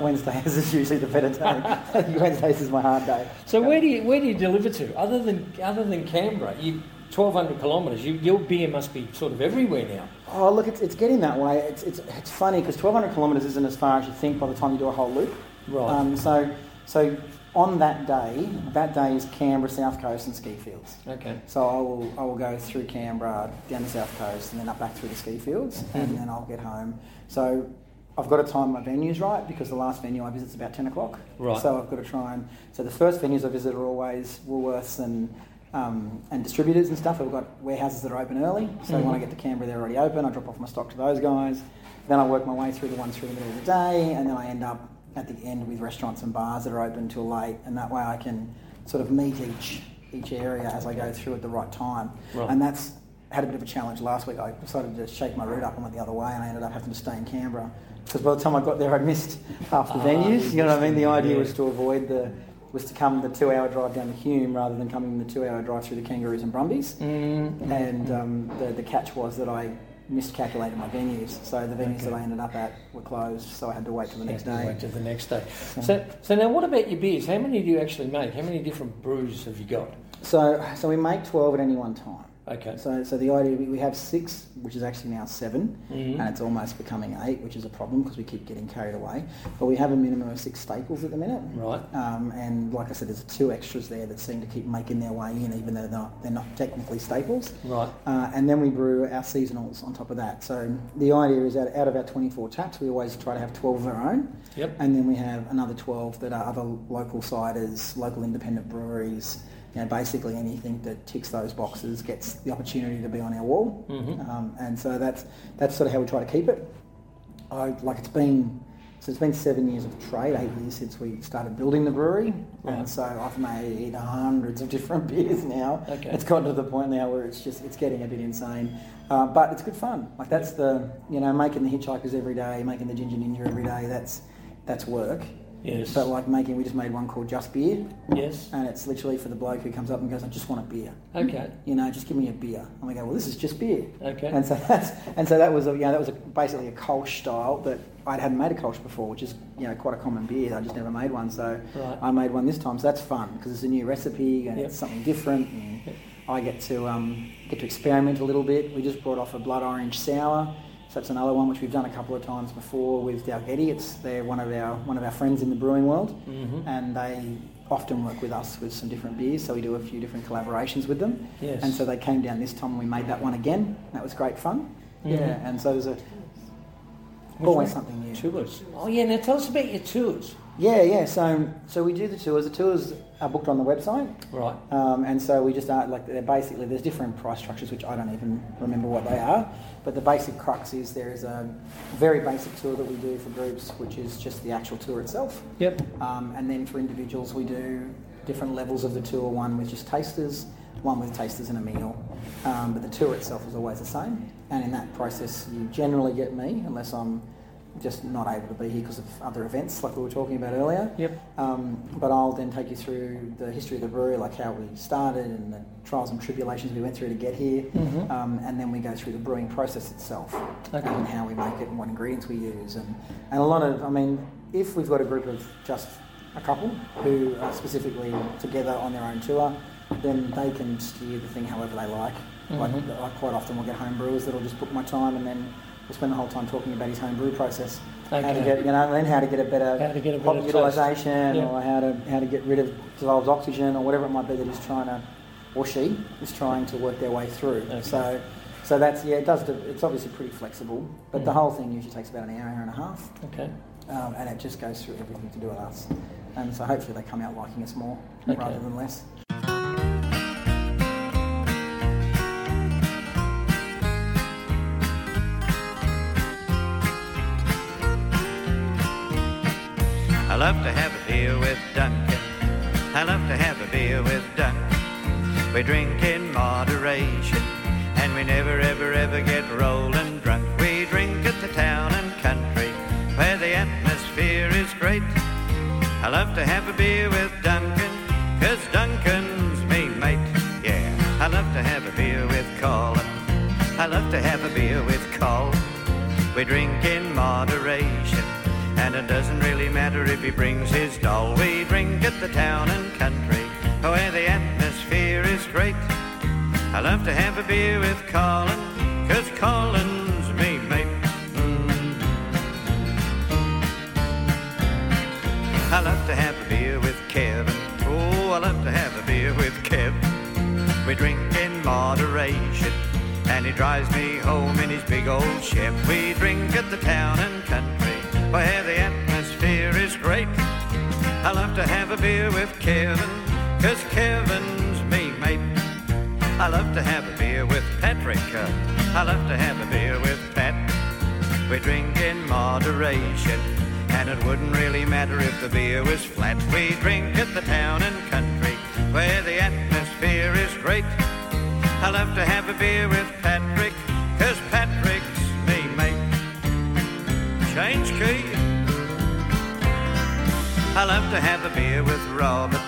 Wednesdays is usually the better day. Wednesdays is my hard day. So where do you where do you deliver to? Other than other than Canberra, you 1,200 kilometres. You, your beer must be sort of everywhere now. Oh, look, it's, it's getting that way. It's, it's, it's funny because 1,200 kilometres isn't as far as you think by the time you do a whole loop. Right. Um, so, so on that day, that day is Canberra, South Coast, and ski fields. Okay. So I will, I will go through Canberra, down the South Coast, and then up back through the ski fields, and then I'll get home. So I've got to time my venues right because the last venue I visit is about 10 o'clock. Right. So I've got to try and. So the first venues I visit are always Woolworths and. Um, and distributors and stuff. We've got warehouses that are open early, so when I get to Canberra, they're already open. I drop off my stock to those guys. Then I work my way through the ones through the middle of the day, and then I end up at the end with restaurants and bars that are open till late, and that way I can sort of meet each each area as I go through at the right time. Right. And that's had a bit of a challenge last week. I decided to shake my route up and went the other way, and I ended up having to stay in Canberra because by the time I got there, I'd missed half the Ah, venues. you know what I mean? The idea was to avoid the was to come the two-hour drive down the Hume rather than coming the two-hour drive through the Kangaroos and Brumbies. Mm. And um, the the catch was that I miscalculated my venues, so the venues Okay. that I ended up at were closed, so I had to wait till the next day. Wait till the next day. So, so now what about your beers? How many do you actually make? How many different brews have you got? So so we make twelve at any one time. Okay. So, so the idea we, we have six, which is actually now 7 Mhm. and it's almost becoming eight, which is a problem because we keep getting carried away. But we have a minimum of six staples at the minute, Right. um, and like I said, there's two extras there that seem to keep making their way in, even though they're not, they're not technically staples. Right. Uh, and then we brew our seasonals on top of that. So the idea is that out of our 24 taps, we always try to have 12 of our own. Yep. And then we have another 12 that are other local ciders, local independent breweries. You know, basically anything that ticks those boxes gets the opportunity to be on our wall. Mhm. Um, and so that's that's sort of how we try to keep it. I, like it's been so it's been seven years of trade, eight years since we started building the brewery, Right. and so I've made hundreds of different beers now. Okay. It's gotten to the point now where it's just it's getting a bit insane, uh, but it's good fun. Like that's the you know making the hitchhikers every day, making the ginger ninja every day. That's that's work. Yes. But like making, we just made one called Just Beer, Yes. and it's literally for the bloke who comes up and goes, "I just want a beer." Okay. You know, just give me a beer. And we go, "Well, this is just beer." Okay. And so that's and so that was a, you know that was a, basically a Kolsch style that I hadn't made a Kolsch before, which is you know quite a common beer. I just never made one, so Right. I made one this time. So that's fun because it's a new recipe and Yep. it's something different. And I get to um, get to experiment a little bit. We just brought off a blood orange sour. So that's another one which we've done a couple of times before with Dalgetty. It's they're one of our one of our friends in the brewing world, Mhm. and they often work with us with some different beers. So we do a few different collaborations with them. Yes. And so they came down this time and we made that one again. That was great fun. Mhm. Yeah, and so there's a Which always something new. Tours. Oh yeah. Now tell us about your tours. Yeah, yeah. So, so we do the tours. The tours are booked on the website, Right. um, and so we just are like they're basically there's different price structures which I don't even remember what they are, but the basic crux is there is a very basic tour that we do for groups, which is just the actual tour itself, Yep. um, and then for individuals we do different levels of the tour. One with just tasters, one with tasters and a meal, um, but the tour itself is always the same. And in that process, you generally get me unless I'm just not able to be here because of other events like we were talking about earlier. Yep. Um, but I'll then take you through the history of the brewery, like how we started and the trials and tribulations we went through to get here. Mhm. Um, and then we go through the brewing process itself Okay. and how we make it and what ingredients we use. And, and a lot of, I mean, if we've got a group of just a couple who are specifically together on their own tour, then they can steer the thing however they like. Like, Mhm. I quite often we'll get home brewers that'll just book my time and then we'll spend the whole time talking about his home brew process. How to get, you know, and then how to get a better How to get a better utilisation. Yeah. or how to how to get rid of dissolved oxygen or whatever it might be that he's trying to, or she is trying to work their way through. Okay. So, so that's yeah, it does. It's obviously pretty flexible, but the Mm. whole thing usually takes about an hour, hour and a half, Okay. um, and it just goes through everything to do with us. And so hopefully they come out liking us more Okay. rather than less. We drink in moderation, and we never, ever, ever get rolling drunk. We drink at the town and country, where the atmosphere is great. I love to have a beer with Duncan, 'cause Duncan's me mate. Yeah, I love to have a beer with Colin. I love to have a beer with Col. We drink in moderation, and it doesn't really matter if he brings his doll. We drink at the town and country, where the atmosphere is great. I love to have a beer with Colin, 'cause Colin's me mate. Mm. I love to have a beer with Kevin. Oh, I love to have a beer with Kev. We drink in moderation, and he drives me home in his big old Chevy. We drink at the town and country, where the atmosphere is great. I love to have a beer with Kevin, 'cause Kevin's me mate. I love to have a beer with Patrick. I love to have a beer with Pat. We drink in moderation, and it wouldn't really matter if the beer was flat. We drink at the town and country, where the atmosphere is great. I love to have a beer with Patrick, 'cause Patrick's me mate. Change key. I love to have a beer with Robert.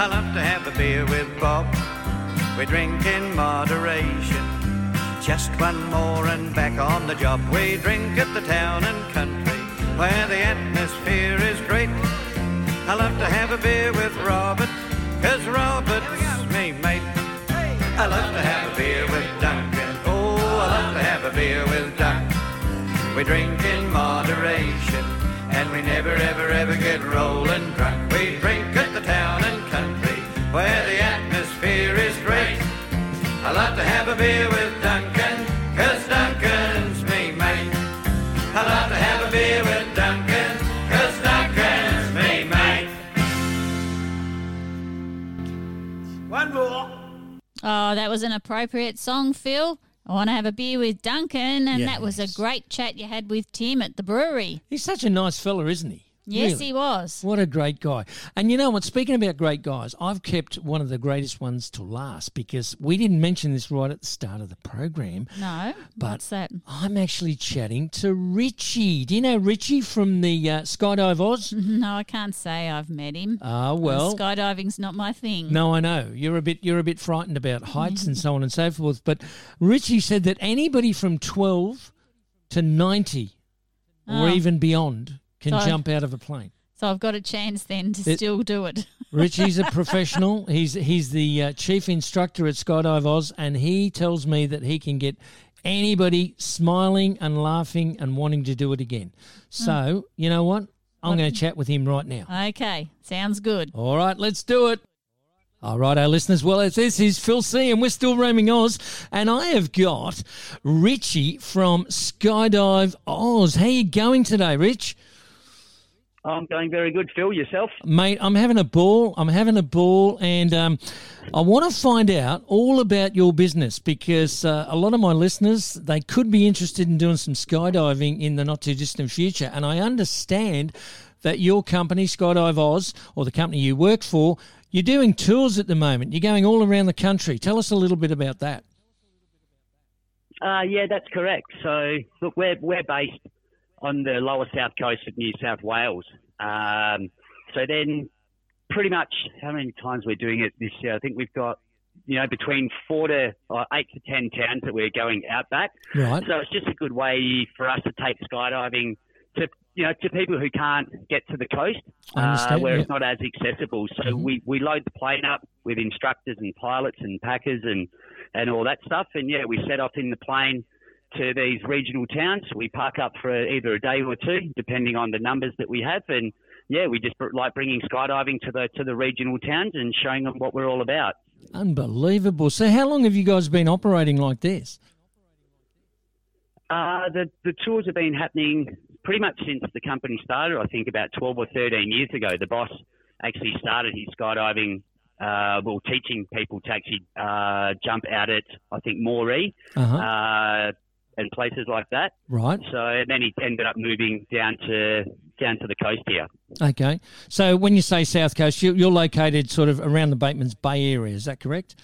I love to have a beer with Bob. We drink in moderation. Just one more and back on the job. We drink at the town and country where the atmosphere is great. I love to have a beer with Robert, cause Robert's me mate. I love to have a beer with Duncan. Oh, I love to have a beer with Duncan. We drink in moderation, and we never, ever, ever get rolling drunk. Appropriate song, Phil. I want to have a beer with Duncan, and that was a great chat you had with Tim at the brewery. He's such a nice fella, isn't he? Yes, Really. he was. What a great guy. And you know what? Speaking about great guys, I've kept one of the greatest ones to last because we didn't mention this right at the start of the program. No, But what's that? I'm actually chatting to Richie. Do you know Richie from the uh, Skydive Oz? No, I can't say I've met him. Ah, well. skydiving's not my thing. No, I know you're a bit you're a bit frightened about heights and so on and so forth. But Richie said that anybody from 12 to 90 or Oh. even beyond can So- jump out of a plane. So I've got a chance then to It- still do it. Richie's a professional. He's he's the uh, chief instructor at Skydive Oz, and he tells me that he can get anybody smiling and laughing and wanting to do it again. So you know what? I'm going to chat with him right now. Okay, sounds good. All right, let's do it. All right, our listeners. Well, it's- this is Phil C, and we're still roaming Oz, and I have got Richie from Skydive Oz. How are you going today, Rich? I'm going very good. Phil, yourself? Mate, I'm having a ball. I'm having a ball, and um, I want to find out all about your business because uh, a lot of my listeners they could be interested in doing some skydiving in the not too distant future, and I understand that your company, Skydive Oz, or the company you work for, you're doing tours at the moment. You're going all around the country. Tell us a little bit about that. Uh, yeah, that's correct. So, look, we're, we're based on the lower south coast of New South Wales. Um, so then, pretty much, how many times we're doing it this year? I think we've got, you know, between four to eight to ten towns that we're going out back. Right. So it's just a good way for us to take skydiving to you know to people who can't get to the coast uh, where yeah. it's not as accessible. So we, we load the plane up with instructors and pilots and packers and and all that stuff. And yeah, we set off in the plane to these regional towns. We park up for either a day or two, depending on the numbers that we have. And yeah, we just like bringing skydiving to the to the regional towns and showing them what we're all about. Unbelievable. So, how long have you guys been operating like this? Uh, the the tours have been happening pretty much since the company started. I think about twelve or thirteen years ago. The boss actually started his skydiving, uh, well, teaching people to actually uh, jump out at I think Moree Uh-huh. uh, and places like that. Right. So and then he ended up moving down to down to the coast here. Okay. So, when you say South Coast, you- you're located sort of around the Bateman's Bay area. Is that correct?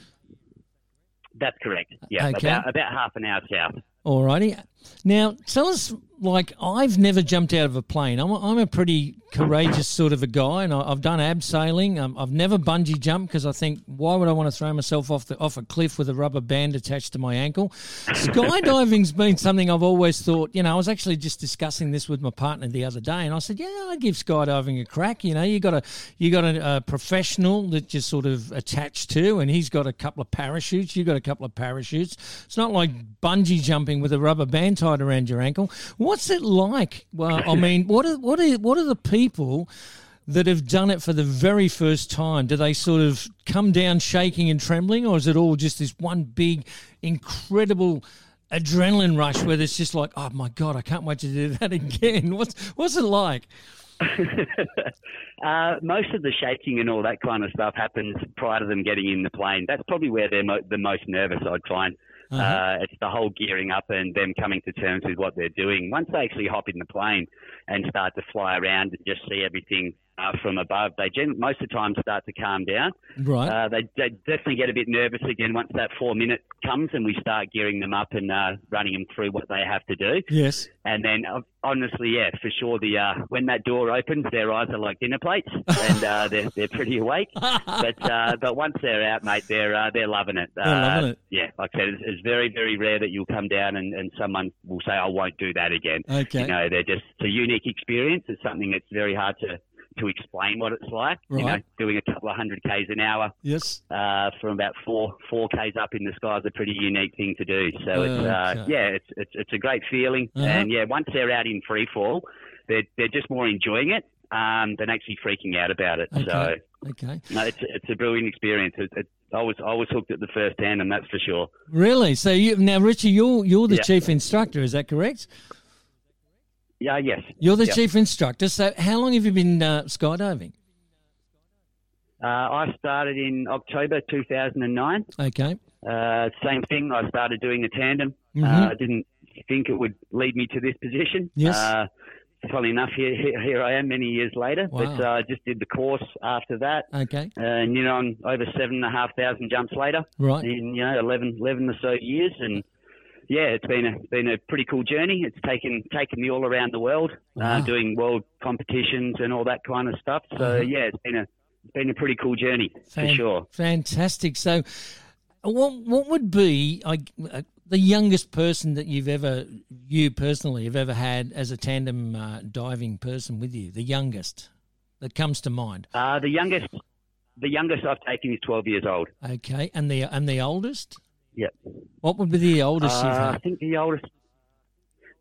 That's correct. Yeah, Okay. about about half an hour south. Alrighty. Now, tell us, like, I've never jumped out of a plane. I'm a, I'm a pretty courageous sort of a guy, and I, I've done abseiling. Um, I've never bungee jumped because I think, why would I want to throw myself off the off a cliff with a rubber band attached to my ankle? Skydiving's been something I've always thought. You know, I was actually just discussing this with my partner the other day, and I said, yeah, I'd give skydiving a crack. You know, you got a you got a, a professional that you're sort of attached to, and he's got a couple of parachutes. You got a couple of parachutes. It's not like bungee jumping with a rubber band tied around your ankle. What's it like? Well, I mean, what are what are what are the people that have done it for the very first time? Do they sort of come down shaking and trembling, or is it all just this one big, incredible? Adrenaline rush where it's just like, oh my god, I can't wait to do that again. What's what's it like? Uh, most of the shaking and all that kind of stuff happens prior to them getting in the plane. That's probably where they're mo- the most nervous, I'd find. Uh-huh. uh it's the whole gearing up and them coming to terms with what they're doing. Once they actually hop in the plane and start to fly around and just see everything uh, from above, they gen- most of the time start to calm down. Right. Uh, they, they definitely get a bit nervous again once that four minute comes and we start gearing them up and uh, running them through what they have to do. Yes. And then, uh, honestly, yeah, for sure, the uh, when that door opens, their eyes are like dinner plates, and uh, they're they're pretty awake. But uh, but once they're out, mate, they're uh, they're loving it. They're uh, loving it. Yeah, like I said, it's, it's very very rare that you'll come down and, and someone will say, "I won't do that again." Okay. You know, they're just it's a unique experience. It's something that's very hard to to explain what it's like. You know, Right. doing a couple of hundred k's an hour Yes. uh, from about four four k's up in the sky is a pretty unique thing to do. So it's uh, Okay. yeah, it's, it's it's a great feeling, Uh-huh. and yeah, once they're out in free fall, they're they're just more enjoying it um, than actually freaking out about it. So Okay. Okay. no, it's it's a brilliant experience. It, it, I was I was hooked at the first hand, and that's for sure. Really? So you now, Richie, you're you're the Yeah. chief instructor. Is that correct? Yeah, yes. You're the Yep. chief instructor. So how long have you been uh, skydiving? Uh, I started in October 2009. Okay. Uh, same thing. I started doing a tandem. Mhm. Uh, I didn't think it would lead me to this position. Yes. Uh, funnily enough, here, here, I am many years later. But Wow. uh, I just did the course after that. Okay. And, you know, I'm over seven and a half thousand jumps later. Right. In, you know, 11, 11 or so years. And, yeah, it's been a been a pretty cool journey. It's taken taken me all around the world, Wow. uh, doing world competitions and all that kind of stuff. So Uh-huh. yeah, it's been a it's been a pretty cool journey for sure. Fantastic. So, what what would be I, uh, the youngest person that you've ever you personally have ever had as a tandem uh, diving person with you? The youngest that comes to mind. Uh, the youngest, the youngest I've taken is 12 years old. Okay, and the and the oldest. Yep. What would be the oldest Uh, I think the oldest,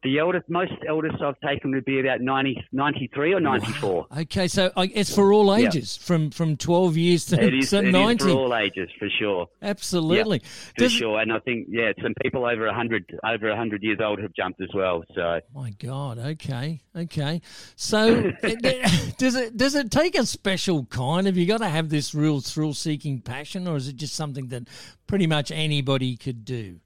The eldest, most eldest I've taken would be about 90, 93 or 94. Okay, so it's for all Yeah. ages, from from twelve years to, It is, to it is ninety. for all ages, for sure. Absolutely. Yeah, for Does- sure. And I think, yeah, some people over 100, over 100 years old have jumped as well. So, My God. Okay. Okay. So, it- does it does it take a special kind? Have you got to have this real thrill seeking passion, or is it just something that pretty much anybody could do?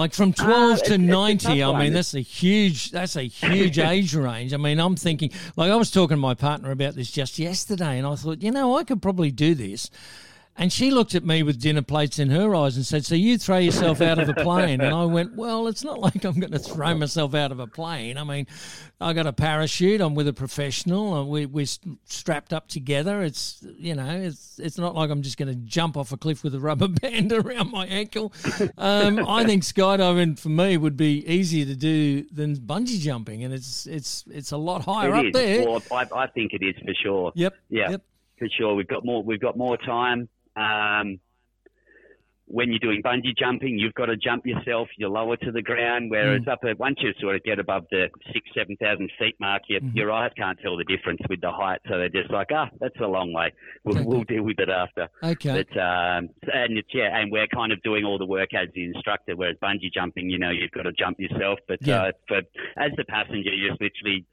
Like from twelve Uh, to it's ninety, tough I mean that's a huge that's a huge age range. I mean, I'm thinking like I was talking to my partner about this just yesterday, and I thought, you know, I could probably do this. And she looked at me with dinner plates in her eyes and said, "So you throw yourself out of a plane?" And I went, "Well, it's not like I'm going to throw myself out of a plane. I mean, I got a parachute. I'm with a professional. We we're strapped up together. It's you know, it's it's not like I'm just going to jump off a cliff with a rubber band around my ankle. Um, I think skydiving for me would be easier to do than bungee jumping, and it's it's it's a lot higher It up is. there. Well, I, I think it is for sure. Yep. Yeah. Yep. For sure. We've got more. We've got more time. Um, when you're doing bungee jumping, you've got to jump yourself. You're lower to the ground. Whereas Mm. up at once you sort of get above the six, seven thousand feet mark, your, Mm-hmm. your eyes can't tell the difference with the height. So they're just like, ah, that's a long way. We'll, we'll deal with it after. Okay. But um, and it's yeah, and we're kind of doing all the work as the instructor. Whereas bungee jumping, you know, you've got to jump yourself. But Yeah. uh, for as the passenger, you just literally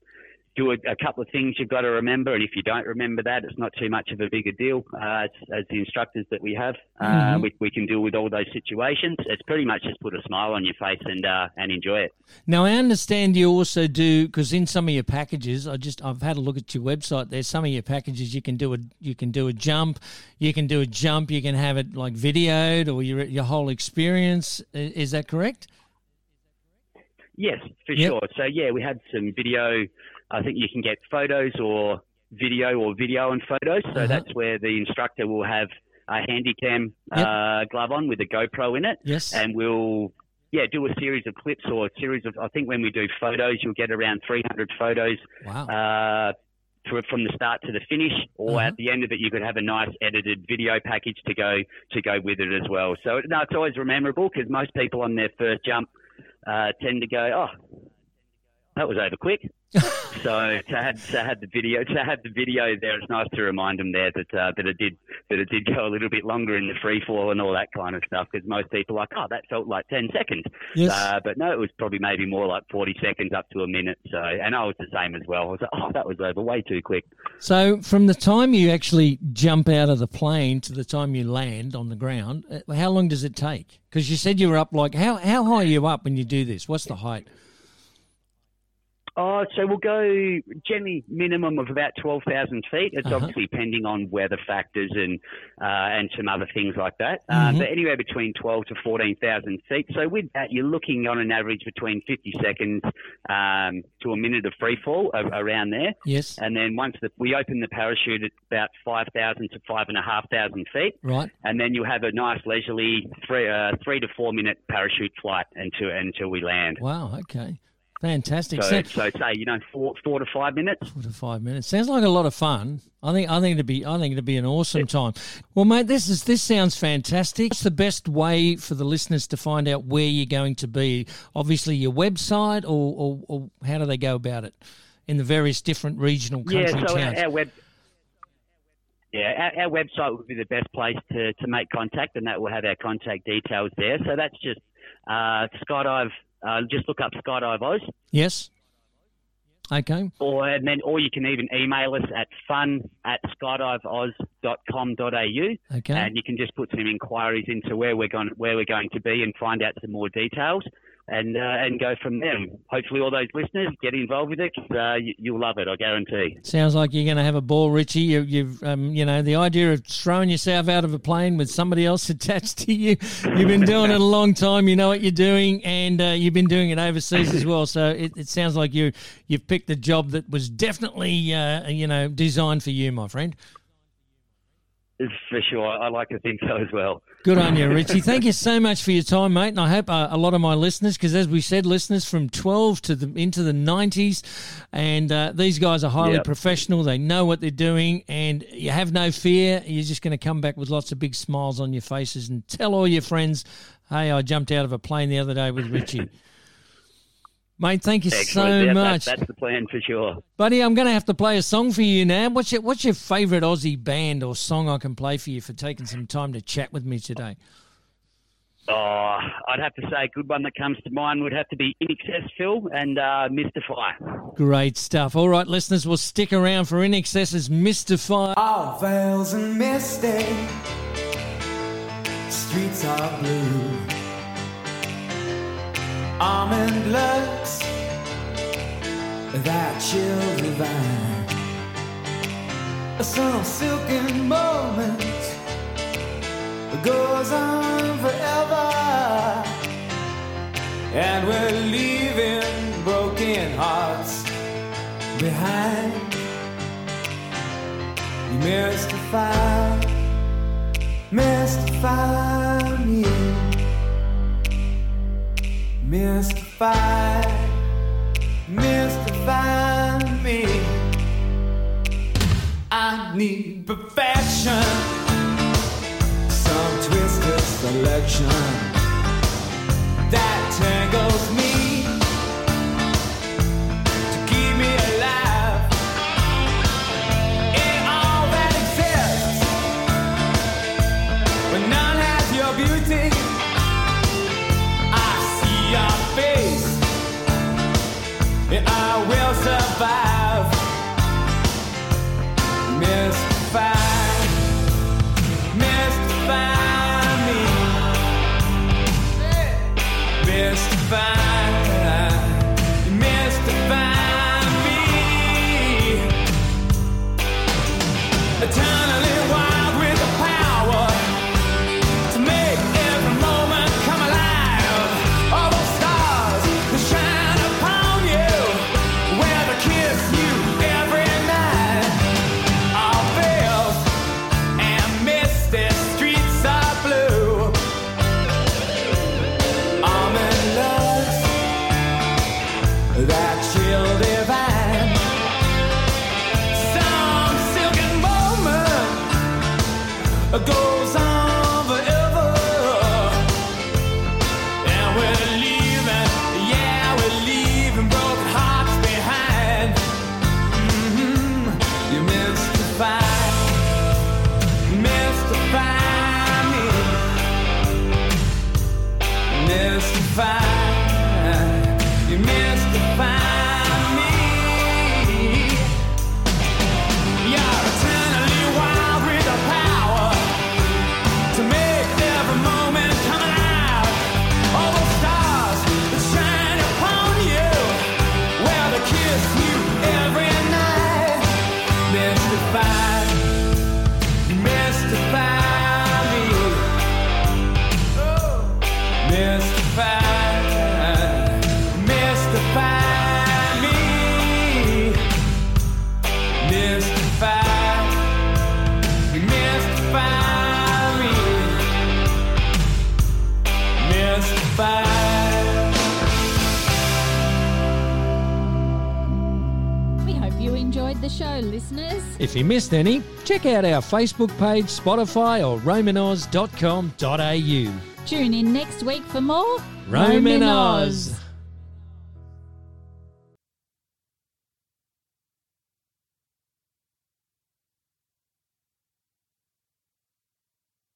do a, a couple of things you've got to remember. And if you don't remember that, it's not too much of a bigger deal. Uh, as, as the instructors that we have, uh, Mhm. we, we can deal with all those situations. It's pretty much just put a smile on your face and uh, and enjoy it. Now I understand you also do because in some of your packages, I just I've had a look at your website. There's some of your packages you can do a you can do a jump, you can do a jump, you can have it like videoed or your your whole experience. Is that correct? Yes, for Yep. sure. So yeah, we had some video. I think you can get photos or video or video and photos. So Uh-huh. that's where the instructor will have a handycam Yep. uh, glove on with a GoPro in it. Yes. And we'll yeah do a series of clips or a series of. I think when we do photos, you'll get around 300 photos. Wow. Uh, from the start to the finish, or Uh-huh. at the end of it, you could have a nice edited video package to go to go with it as well. So no, it's always memorable because most people on their first jump uh, tend to go, "Oh, that was over quick." so to have to have the video to have the video there, it's nice to remind them there that uh, that it did that it did go a little bit longer in the free fall and all that kind of stuff. Because most people are like, "Oh, that felt like ten seconds," Yes. uh, but no, it was probably maybe more like forty seconds up to a minute. So, and I was the same as well. I was like, "Oh, that was over way too quick." So from the time you actually jump out of the plane to the time you land on the ground, uh, how long does it take? Because you said you were up like how how high are you up when you do this? What's the height? Oh, so we'll go generally minimum of about twelve thousand feet. It's Uh-huh. obviously depending on weather factors and uh, and some other things like that. Uh, Mhm. but anywhere between twelve to fourteen thousand feet. So with that, you're looking on an average between fifty seconds um, to a minute of free fall a- around there. Yes. And then once the, we open the parachute at about five thousand to five and a half thousand feet, Right. and then you have a nice leisurely three uh, three to four minute parachute flight until until we land. Wow. Okay. Fantastic. So, So- so say you know four four to five minutes. Four to five minutes sounds like a lot of fun. I think I think it'd be I think it'd be an awesome time. Well, mate, this is this sounds fantastic. What's the best way for the listeners to find out where you're going to be? Obviously, your website, or, or, or how do they go about it in the various different regional country yeah, so our, towns? our web. Yeah, our, our website would be the best place to, to make contact, and that will have our contact details there. So that's just uh, skydive. Uh, just look up skydive Oz, yes. Okay. or and then or you can even email us at fun at skydiveoz.com.au, Okay. and you can just put some inquiries into where we're going where we're going to be and find out some more details. And uh, and go from there. Hopefully, all those listeners get involved with it. 'cause, uh, you, you'll love it, I guarantee. Sounds like you're going to have a ball, Richie. You, you've, um, you know, the idea of throwing yourself out of a plane with somebody else attached to you. You've been doing it a long time. You know what you're doing, and uh, you've been doing it overseas as well. So it, it sounds like you you've picked a job that was definitely, uh, you know, designed for you, my friend. For sure, I like to think so as well. Good on you, Richie. Thank you so much for your time, mate. And I hope uh, a lot of my listeners, because as we said, listeners from 12 to the into the 90s, and uh, these guys are highly Yep. professional. They know what they're doing, and you have no fear. You're just going to come back with lots of big smiles on your faces and tell all your friends, "Hey, I jumped out of a plane the other day with Richie." Mate, thank you Excellent. so Yeah, that- much. that's the plan for sure. Buddy, I'm going to have to play a song for you now. What's your What's your favourite Aussie band or song I can play for you for taking some time to chat with me today? Oh, I'd have to say a good one that comes to mind would have to be INXS, Phil, and uh, Mystify. Great stuff. All right, listeners, we'll stick around for INXS's Mystify. All veils and misty, streets are blue. Almond looks, that chill divine. Some silken moment goes on forever, and we're leaving broken hearts behind. You mystify, mystify me. Mystify, mystify me. I need perfection, some twisted selection that tangles me If you missed any, check out our Facebook page, Spotify, or roaminoz.com.au. Tune in next week for more Roamin Oz.